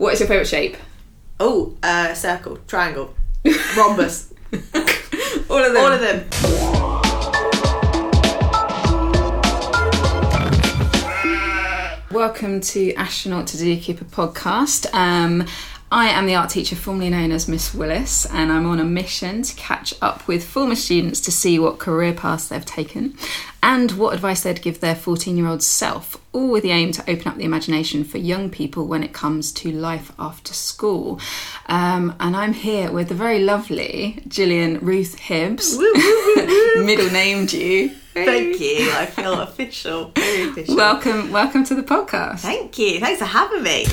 What is your favourite shape? Oh, uh, circle, triangle, rhombus, All of them. all of them. Welcome to Astronaut to Zookeeper podcast. Um, I am the art teacher formerly known as Miss Willis, and I'm on a mission to catch up with former students to see what career paths they've taken and what advice they'd give their 14 year old self, all with the aim to open up the imagination for young people when it comes to life after school. Um, and I'm here with the very lovely Gillian Ruth Hibbs, middle named you. Thank you. I feel official. Very official. Welcome, welcome to the podcast. Thank you. Thanks for having me.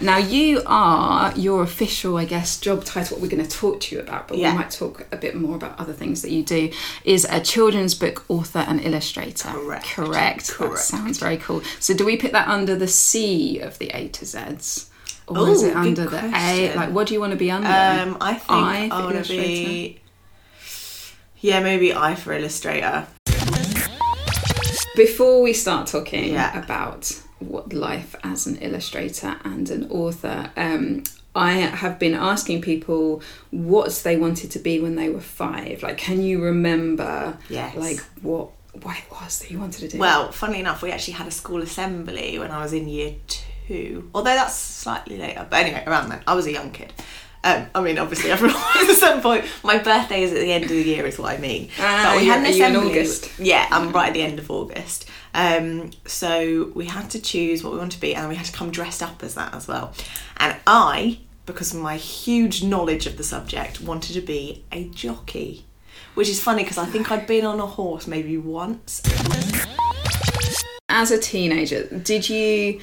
Now, you are your official, I guess, job title, what we're going to talk to you about, but Yeah. we might talk a bit more about other things that you do, is a children's book author and illustrator. Correct. Correct. That sounds very cool. So, do we put that under the C of the A to Z's? Or is it under the A? Like, what do you want to be under? Um, I think I I, want to be. Yeah, maybe I for illustrator. Before we start talking Yeah. about what life as an illustrator and an author, um, I have been asking people what they wanted to be when they were five. Like, can you remember, Yes. like what what it was that you wanted to do? Well, funnily enough, we actually had a school assembly when I was in year two. Although that's slightly later. But anyway, around then. I was a young kid. Um, I mean, obviously, everyone at some point. My birthday is at the end of the year, is what I mean. Ah, but we had an you in. August? Yeah, I'm right at the end of August. Um, so we had to choose what we want to be, and we had to come dressed up as that as well. And I, because of my huge knowledge of the subject, wanted to be a jockey. Which is funny because I think I'd been on a horse maybe once as a teenager, did you?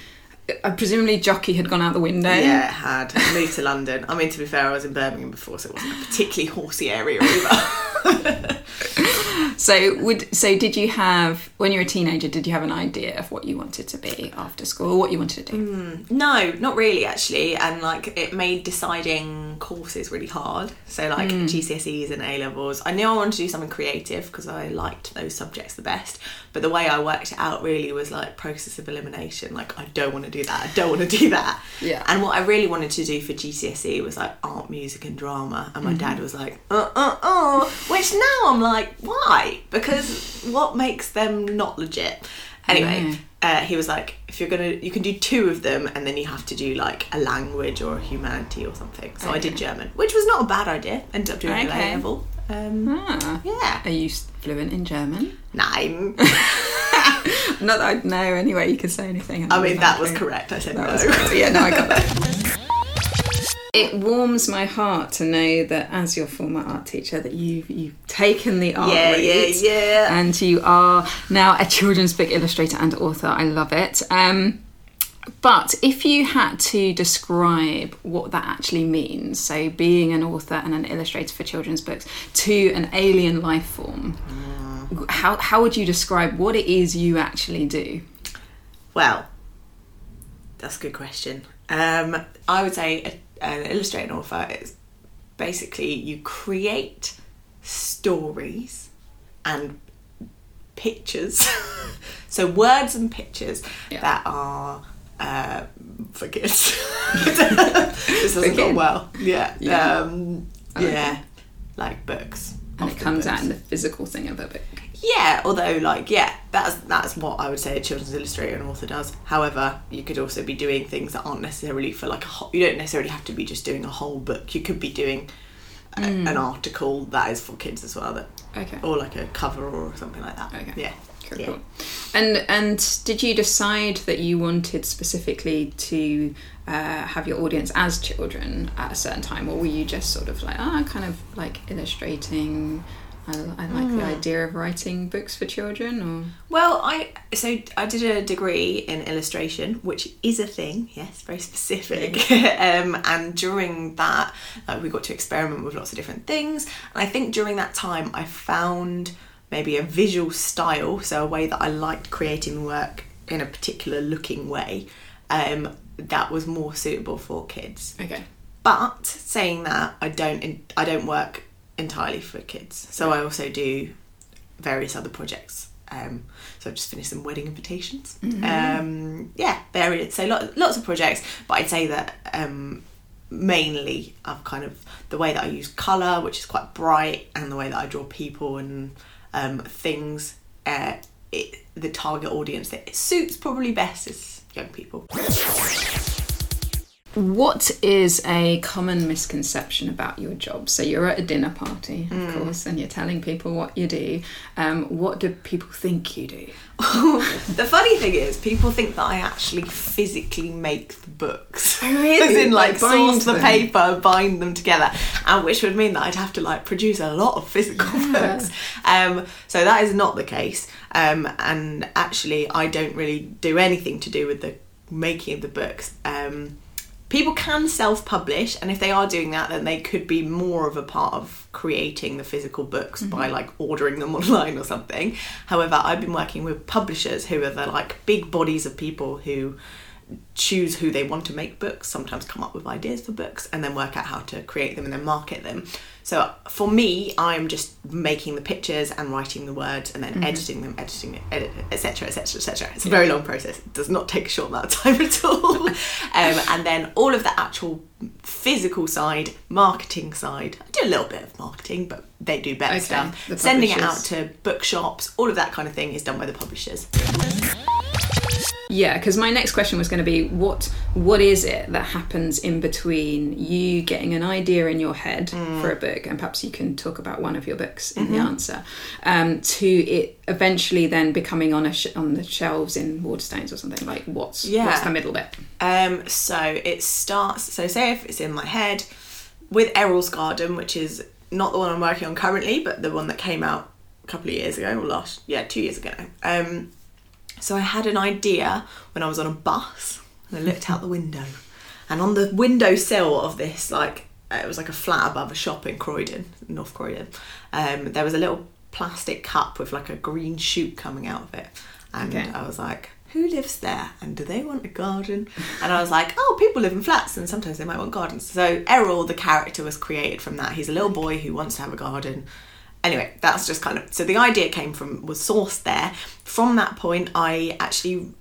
Uh, presumably, jockey had gone out the window. Yeah, it had. Moved to London. I mean, to be fair, I was in Birmingham before, so it wasn't a particularly horsey area either. So would so did you have when you were a teenager? Did you have an idea of what you wanted to be after school? What you wanted to do? no, not really, actually. And like, it made deciding courses really hard. So, like GCSEs and A levels. I knew I wanted to do something creative because I liked those subjects the best. But the way I worked it out really was like process of elimination. Like, I don't want to do that. I don't want to do that. Yeah. And what I really wanted to do for GCSE was like art, music, and drama. And my dad was like, uh, uh, uh. Which now I'm like, why? Because what makes them not legit? Anyway, uh, he was like, if you're gonna, you can do two of them, and then you have to do like a language or a humanity or something. So I did German, which was not a bad idea. Ended up doing Okay. A level. Um, Ah. yeah, Are you fluent in German? nine. Not that I know anyway. You could say anything. I mean, that was correct. I said That no. was. Yeah, no, I got that. It warms my heart to know that as your former art teacher that you've you've taken the art Yeah, route yeah, yeah. and you are now a children's book illustrator and author. I love it. Um, but if you had to describe what that actually means, so being an author and an illustrator for children's books to an alien life form, how, how would you describe what it is you actually do? Well, that's a good question. Um, I would say a, an illustrator and author is basically you create stories and pictures, so words and pictures Yeah. that are uh, for kids. this doesn't go well. Yeah, Yeah. um, yeah, like books. And it comes out in the physical thing of a book. Yeah, although like yeah, that's that's what I would say a children's illustrator and author does. However, you could also be doing things that aren't necessarily for like a whole, you don't necessarily have to be just doing a whole book. You could be doing a, Mm. an article that is for kids as well, that Okay. or like a cover or something like that. Okay. Yeah. Cool, yeah. cool. And and did you decide that you wanted specifically to uh, have your audience as children at a certain time, or were you just sort of like, ah, kind of like illustrating? I, I like Hmm. the idea of writing books for children, or Well, I so I did a degree in illustration, which is a thing. Yes, very specific. um, and during that, like, we got to experiment with lots of different things. And I think during that time, I found maybe a visual style, so a way that I liked creating work in a particular looking way, um, that was more suitable for kids. okay, But saying that, I don't I don't work entirely for kids. So I also do various other projects Um, so I've just finished some wedding invitations. Um, yeah, varied. So lot, lots of projects, but I'd say that um, mainly I've kind of the way that I use colour, which is quite bright, and the way that I draw people and um, things. Uh, it, the target audience that it suits probably best is young people. What is a common misconception about your job? So you're at a dinner party, of course, and you're telling people what you do. Um, what do people think you do? the funny thing is, people think that I actually physically make the books. Oh, really? As in, like, Like, source the paper, bind them together, and which would mean that I'd have to like produce a lot of physical Yeah. books. Um, so that is not the case. Um, and actually, I don't really do anything to do with the making of the books. Um, people can self-publish and if they are doing that then they could be more of a part of creating the physical books by mm-hmm. like ordering them online or something. However i've been working with publishers who are the like big bodies of people who choose who they want to make books sometimes come up with ideas for books and then work out how to create them and then market them so for me i'm just making the pictures and writing the words and then editing them editing it edit, etc etc etc it's a very long process. It does not take a short amount of time at all. Um, and then all of the actual physical side marketing side i do a little bit of marketing but they do better Okay, stuff. sending it out to bookshops all of that kind of thing is done by the publishers Yeah, because my next question was going to be what what is it that happens in between you getting an idea in your head for a book, and perhaps you can talk about one of your books in the answer, um, to it eventually then becoming on a sh- on the shelves in Waterstones or something like what's Yeah. what's the middle bit? Um, so it starts. So say if it's in my head with Errol's Garden, which is not the one I'm working on currently, but the one that came out a couple of years ago, or last yeah, two years ago. Um, so I had an idea when I was on a bus and I looked out the window, and on the windowsill of this like uh, it was like a flat above a shop in Croydon, North Croydon. Um, there was a little plastic cup with like a green shoot coming out of it, and Okay. I was like, who lives there and do they want a garden? And I was like, oh, people live in flats and sometimes they might want gardens. So Errol, the character, was created from that. He's a little boy who wants to have a garden. Anyway, that's just kind of so the idea came from was sourced there. From that point, I actually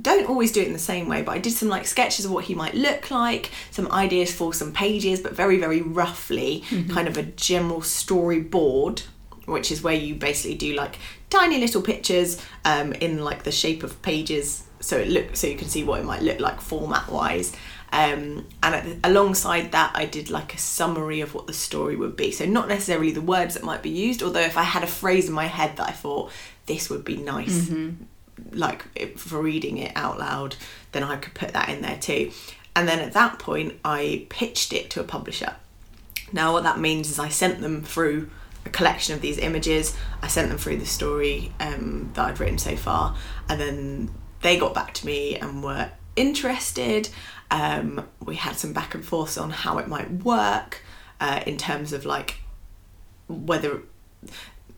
don't always do it in the same way, but I did some like sketches of what he might look like, some ideas for some pages, but very, very roughly, kind of a general storyboard, which is where you basically do like tiny little pictures um, in like the shape of pages, so it look so you can see what it might look like format wise. Um, and at, alongside that, I did like a summary of what the story would be. So not necessarily the words that might be used, although if I had a phrase in my head that I thought this would be nice like for reading it out loud, then I could put that in there too. And then at that point, I pitched it to a publisher. Now, what that means is I sent them through a collection of these images. I sent them through the story um, that I'd written so far, and then they got back to me and were interested. Um, we had some back and forth on how it might work uh, in terms of like whether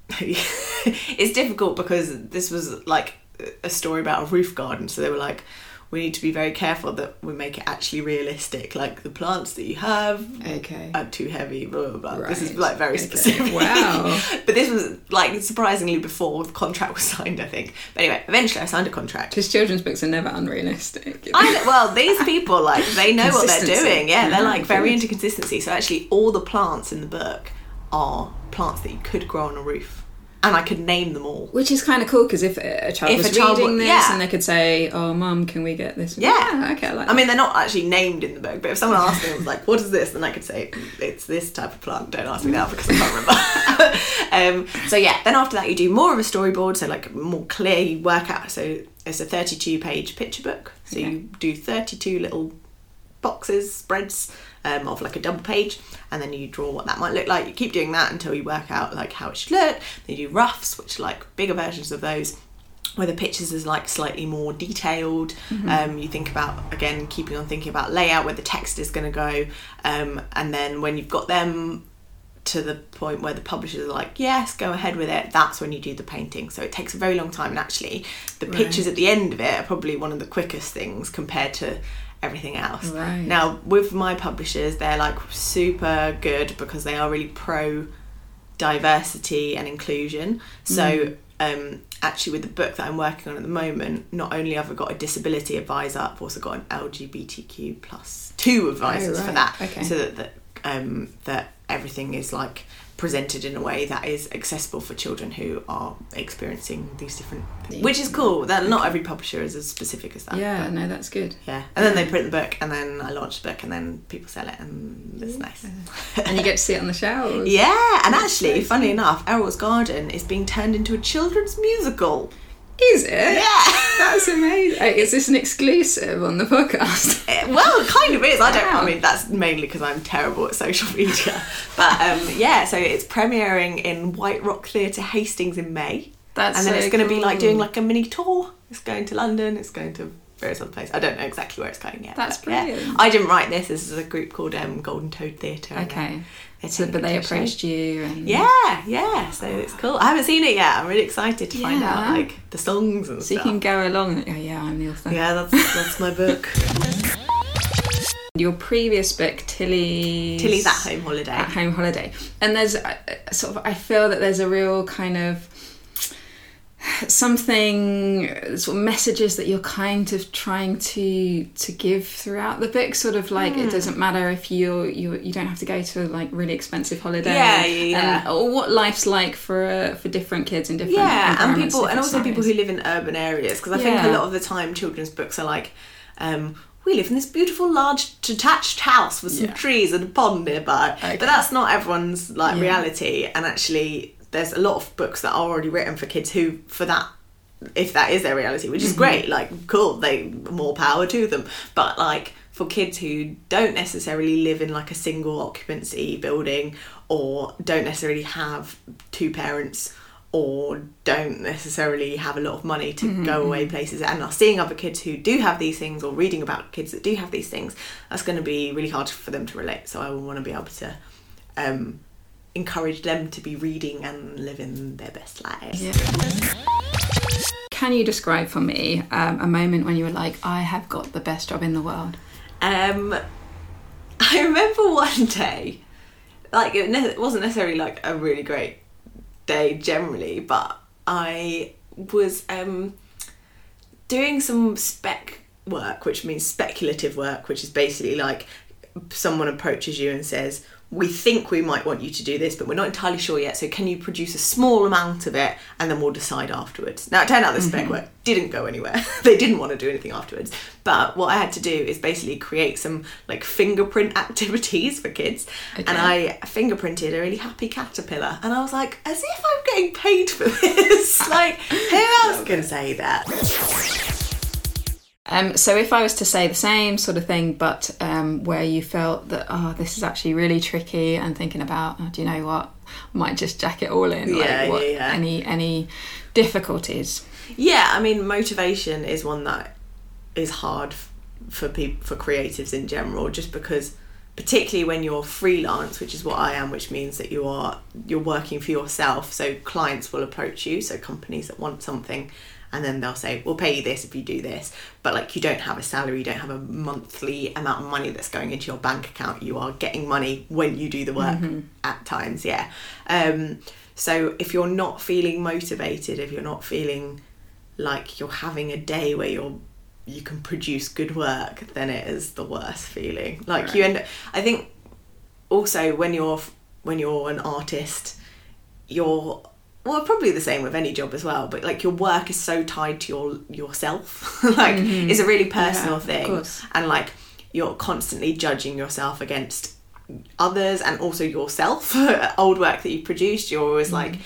it's difficult because this was like a story about a roof garden. So they were like we need to be very careful that we make it actually realistic like the plants that you have Okay. are too heavy blah blah blah this is like very Okay. specific Wow. but this was like surprisingly before the contract was signed i think but anyway eventually i signed a contract Because children's books are never unrealistic. I know, well, these people like they know what they're doing. Yeah, they're like very mm-hmm. into consistency. So actually, all the plants in the book are plants that you could grow on a roof, and I could name them all. Which is kind of cool because if a child If was a child reading this yeah. and they could say, "Oh, mum, can we get this?" Yeah. okay, I like. I mean, they're not actually named in the book, but if someone asked me, like, "What is this?" then I could say, "It's this type of plant." Don't ask me now because I can't remember. um, so yeah, then after that, you do more of a storyboard, so like more clear. You work out. So it's a thirty-two page picture book. So you do thirty-two little boxes, spreads um, of like a double page, and then you draw what that might look like. You keep doing that until you work out like how it should look. Then you do roughs, which are like bigger versions of those. Where the pictures is like slightly more detailed. Um, you think about again keeping on thinking about layout, where the text is going to go, um, and then when you've got them to the point where the publishers are like, yes, go ahead with it, that's when you do the painting. So it takes a very long time, and actually, the pictures at the end of it are probably one of the quickest things compared to everything else. Right. Now, with my publishers, they're like super good because they are really pro diversity and inclusion. So, um, actually with the book that I'm working on at the moment, not only have I got a disability advisor, I've also got an LGBTQ plus two advisors Oh, for that, Okay. so that that, um, that everything is like presented in a way that is accessible for children who are experiencing these different, Yeah. which is cool. That not every publisher is as specific as that. Yeah, no, that's good. yeah, and then they print the book, and then I launch the book, and then people sell it, and it's nice. And you get to see it on the shelves. Yeah, and actually, so funnily enough, Errol's Garden is being turned into a children's musical. Is it? Yeah. That's amazing. Uh, Is this an exclusive on the podcast? Eh, Well, it kind of is. I don't. I mean, that's mainly because I'm terrible at social media. But um, yeah, so it's premiering in White Rock Theatre Hastings in May, That's and then so it's going to be like doing like a mini tour. It's going to London. It's going to various other places. I don't know exactly where it's going yet. That's but yeah. brilliant. I didn't write this. This is a group called um, Golden Toad Theatre. Okay. But they to a show. approached you and Yeah, yeah. So it's cool. I haven't seen it yet. I'm really excited to find out like the songs and So you can go along and oh yeah, I'm the author. Yeah, that's that's my book. Your previous book, Tilly's Tilly's at home holiday. At home holiday, and there's uh, sort of I feel that there's a real kind of something sort of messages that you're kind of trying to to give throughout the book sort of like Hmm. it doesn't matter if you you you don't have to go to a like really expensive holiday Yeah, yeah, yeah. and, or what life's like for uh, for different kids in different yeah, and people, and also people who live in urban areas. Because I think a lot of the time, children's books are like, um, we live in this beautiful large detached house with some Yeah. trees and a pond nearby. Okay. But that's not everyone's like Yeah. reality. And actually, there's a lot of books that are already written for kids who, for that. If that is their reality, which is Mm-hmm. great, like cool, they more power to them. But like for kids who don't necessarily live in like a single occupancy building or don't necessarily have two parents or don't necessarily have a lot of money to Mm-hmm, go away places and are seeing other kids who do have these things or reading about kids that do have these things that's going to be really hard for them to relate so i want to be able to um, encourage them to be reading and living their best lives Yeah. Can you describe for me um, a moment when you were like, I have got the best job in the world? Um, I remember one day, like it, ne- it wasn't necessarily like a really great day generally, but I was um, doing some spec work, which means speculative work, which is basically like someone approaches you and says, we think we might want you to do this, but we're not entirely sure yet. So can you produce a small amount of it, and then we'll decide afterwards. Now it turned out the spec mm-hmm. work didn't go anywhere. they didn't want to do anything afterwards. But what I had to do is basically create some like fingerprint activities for kids, and I fingerprinted a really happy caterpillar, and I was like, as if I'm getting paid for this. like who else can say that? Um, so if I was to say the same sort of thing, but um, where you felt that oh, this is actually really tricky, and thinking about, oh, do you know what, might just jack it all in. Yeah, like, what, yeah, yeah. Any any difficulties? Yeah, I mean, motivation is one that is hard for people for creatives in general, just because, particularly when you're freelance, which is what I am, which means that you are you're working for yourself. So clients will approach you, so companies that want something, and then they'll say, "We'll pay you this if you do this," but like you don't have a salary, you don't have a monthly amount of money that's going into your bank account. You are getting money when you do the work at times, yeah. Um, so if you're not feeling motivated, if you're not feeling like you're having a day where you're you can produce good work, then it is the worst feeling. Like you end. up, I think also when you're when you're an artist, you're well probably the same with any job as well. But like your work is so tied to your yourself. like it's a really personal Mm-hmm. Yeah, thing, and like you're constantly judging yourself against others and also yourself. Old work that you produced you're always like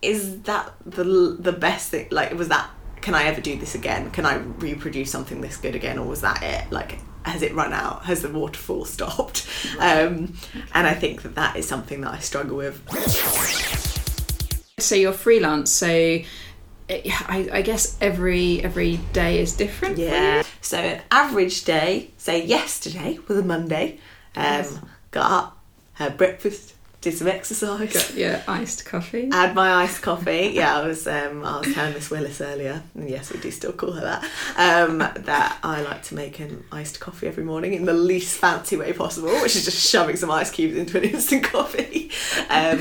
is that the the best thing like was that can i ever do this again? Can i reproduce something this good again? Or was that it? Like has it run out? Has the waterfall stopped? Um and i think that that is something that i struggle with So you're freelance, so I, I guess every every day is different. yeah so an average day say yesterday was a monday um Yes. got up had breakfast did some exercise Got your iced coffee. Add my iced coffee. Yeah, I was um, I was telling Miss Willis earlier, and yes, we do still call her that. Um, that I like to make an iced coffee every morning in the least fancy way possible, which is just shoving some ice cubes into an instant coffee. Um,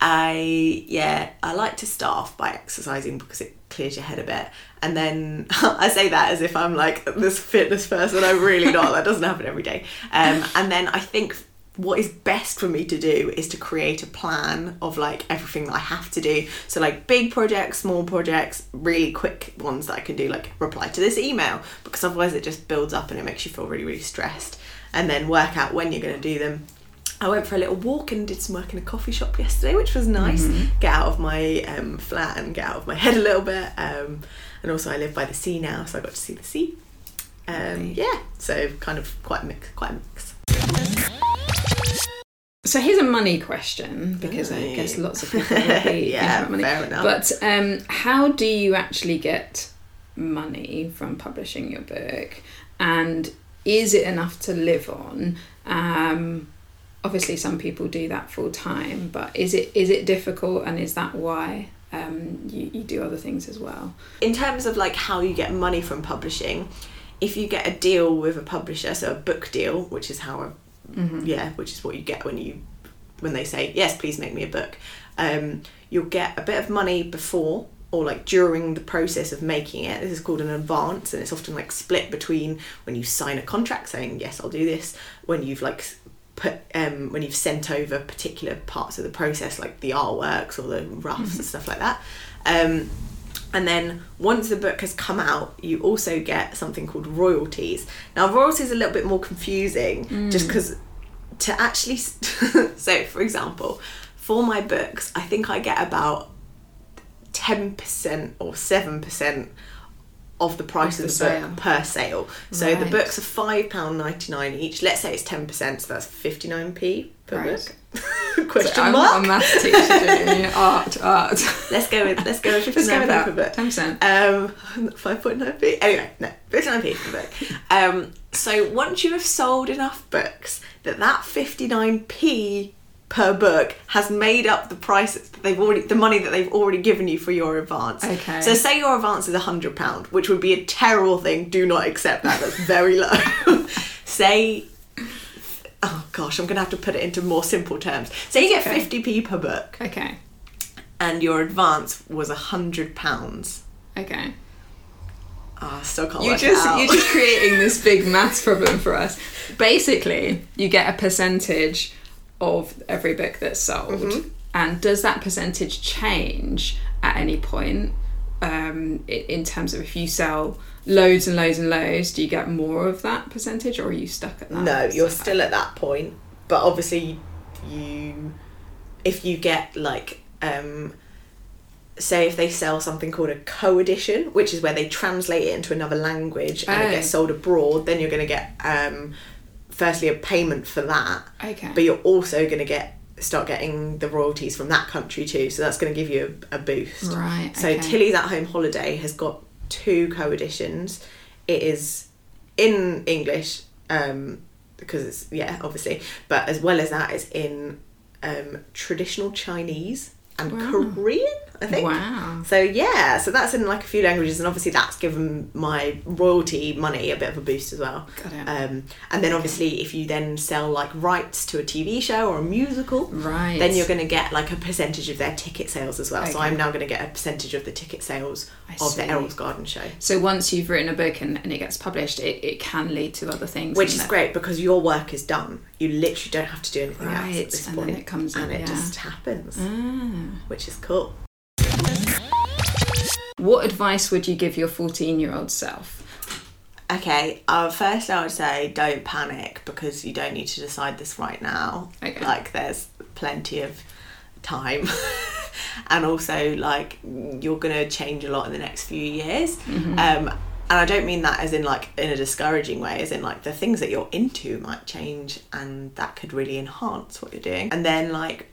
I yeah, I like to start off by exercising because it clears your head a bit. And then I say that as if I'm like this fitness person. I'm really not. that doesn't happen every day. Um, and then I think what is best for me to do is to create a plan of like everything that I have to do. So like big projects, small projects, really quick ones that I can do, like reply to this email, because otherwise it just builds up and it makes you feel really, really stressed. And then work out when you're going to do them. I went for a little walk and did some work in a coffee shop yesterday, which was nice. Get out of my um, flat and get out of my head a little bit. Um, and also, I live by the sea now, so I got to see the sea. Um, yeah, so kind of quite a mix. Quite a mix. So here's a money question because I guess lots of people will be Yeah, about money. fair enough. But um, how do you actually get money from publishing your book, and is it enough to live on? Obviously, some people do that full time, but is it is it difficult, and is that why um, you, you do other things as well? in terms of like how you get money from publishing if you get a deal with a publisher so a book deal which is how a, yeah which is what you get when you when they say yes please make me a book um, you'll get a bit of money before or like during the process of making it this is called an advance and it's often like split between when you sign a contract saying yes i'll do this when you've like put um, when you've sent over particular parts of the process like the artworks or the roughs and stuff like that um, and then once the book has come out, you also get something called royalties. Now, royalties is a little bit more confusing just because to actually. so, for example, for my books, I think I get about 10% or 7% of the price Of of the the, book per sale. So the books are £5.99 each. Let's say it's 10%, so that's 59p per Right. book. Question I'm mark? not a maths teacher, doing art, art. Let's go with let's go with Let's go 59p with that. per book. Ten percent. Um, five point nine p. Anyway, no, fifty nine p per book. Um, so once you have sold enough books that that fifty nine p per book has made up the prices that they've already the money that they've already given you for your advance. Okay. So say your advance is a hundred pound, which would be a terrible thing. Do not accept that. That's very low. say. Oh gosh, I'm gonna have to put it into more simple terms. Say you get okay. 50p per book, Okay. and your advance was a hundred pounds. Okay. Oh, I still can't You just you're just creating this big maths problem for us. Basically, you get a percentage of every book that's sold, Mm-hmm. and does that percentage change at any point? Um, in terms of if you sell loads and loads and loads, do you get more of that percentage, or are you stuck at that? no, you're still at that point. But obviously, you, if you get like, um, say if they sell something called a co-edition, which is where they translate it into another language and Oh. it gets sold abroad, then you're going to get, um, firstly a payment for that. Okay. But you're also going to get start getting the royalties from that country too. So that's going to give you a, a boost. Right, So okay. Tilly's at Home Holiday has got two co-editions. It is in English um, because it's yeah obviously, but as well as that, it's in um, traditional Chinese and Wow. Korean. I think. Wow. So yeah, so that's in like a few languages, and obviously that's given my royalty money a bit of a boost as well. Got it. Um, and then obviously, if you then sell like rights to a TV show or a musical, Right. then you're going to get like a percentage of their ticket sales as well. So I'm now going to get a percentage of the ticket sales I of the see. Errol's Garden show, So once you've written a book and, and it gets published, it, it can lead to other things. which is that- great because your work is done. You literally don't have to do anything else at this and point, it comes in, it yeah. just happens, Ah. which is cool. What advice would you give your 14 year old self? Okay, uh, first I would say don't panic because you don't need to decide this right now. Okay. Like there's plenty of time. and also like you're going to change a lot in the next few years. Mm-hmm. Um and I don't mean that as in like in a discouraging way, as in like the things that you're into might change and that could really enhance what you're doing. And then like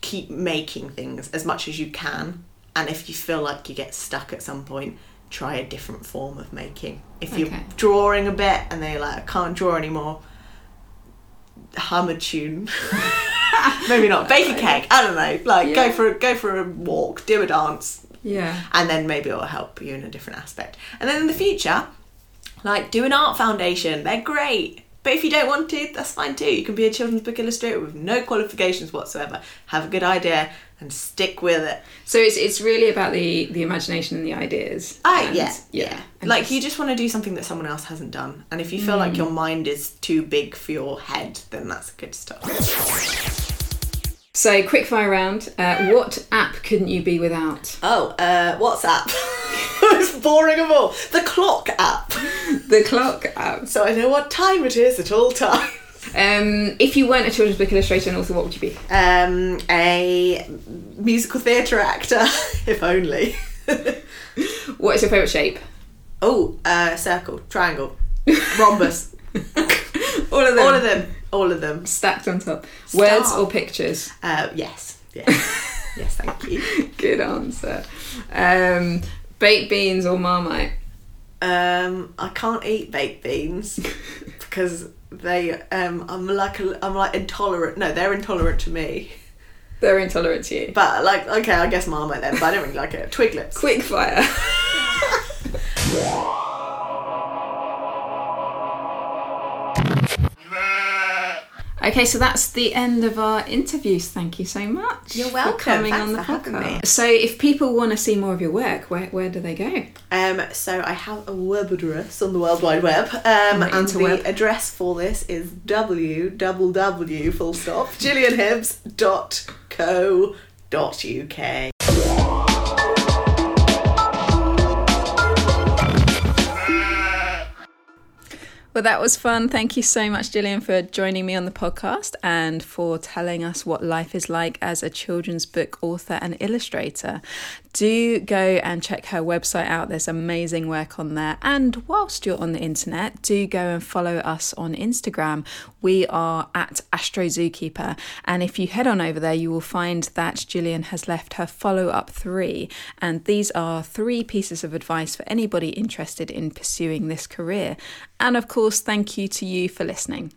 keep making things as much as you can. And if you feel like you get stuck at some point, try a different form of making. If you're Okay. drawing a bit and then you're like, I can't draw anymore, hum a tune. Maybe not. Bake a cake. I don't know. Like Yeah. go for a, go for a walk, do a dance, Yeah. and then maybe it'll help you in a different aspect. And then in the future, like do an art foundation. They're great. But if you don't want to, that's fine too. You can be a children's book illustrator with no qualifications whatsoever. Have a good idea and stick with it. So it's it's really about the the imagination and the ideas. Ah, and- yeah, yeah. and Like just- you just want to do something that someone else hasn't done, and if you feel Mm. like your mind is too big for your head, then that's good stuff. So quick fire round. Uh, what app couldn't you be without? Oh, uh, WhatsApp. Most boring of all. The clock app. The clock app. So I know what time it is at all times. Um, if you weren't a children's book illustrator and author, what would you be? Um, a musical theatre actor, if only. What is your favourite shape? oh, uh, circle, triangle, rhombus. All of them. all of them. All of them. Stacked on top. Words or pictures? Uh, yes. Yes. yes, thank you. Good answer. Um, baked beans or marmite? Um, I can't eat baked beans because they. Um, I'm like a, I'm like intolerant. No, they're intolerant to me. They're intolerant to you. But like, okay, I guess Marmite then. But I don't really like it. Twiglets. Quick fire. Okay, so that's the end of our interviews. Thank you so much. You're For welcome. coming Thanks on the for podcast. me. So, if people want to see more of your work, where, where do they go? Um, so I have a web address on the World Wide Web, um, the and interweb. the address for this is www full stop gillianhibbs.co.uk. Well, that was fun. Thank you so much, Gillian, for joining me on the podcast and for telling us what life is like as a children's book author and illustrator. Do go and check her website out. There's amazing work on there. And whilst you're on the internet, do go and follow us on Instagram. We are at Astro Zookeeper. And if you head on over there, you will find that Gillian has left her follow up three. And these are three pieces of advice for anybody interested in pursuing this career. And of course, thank you to you for listening.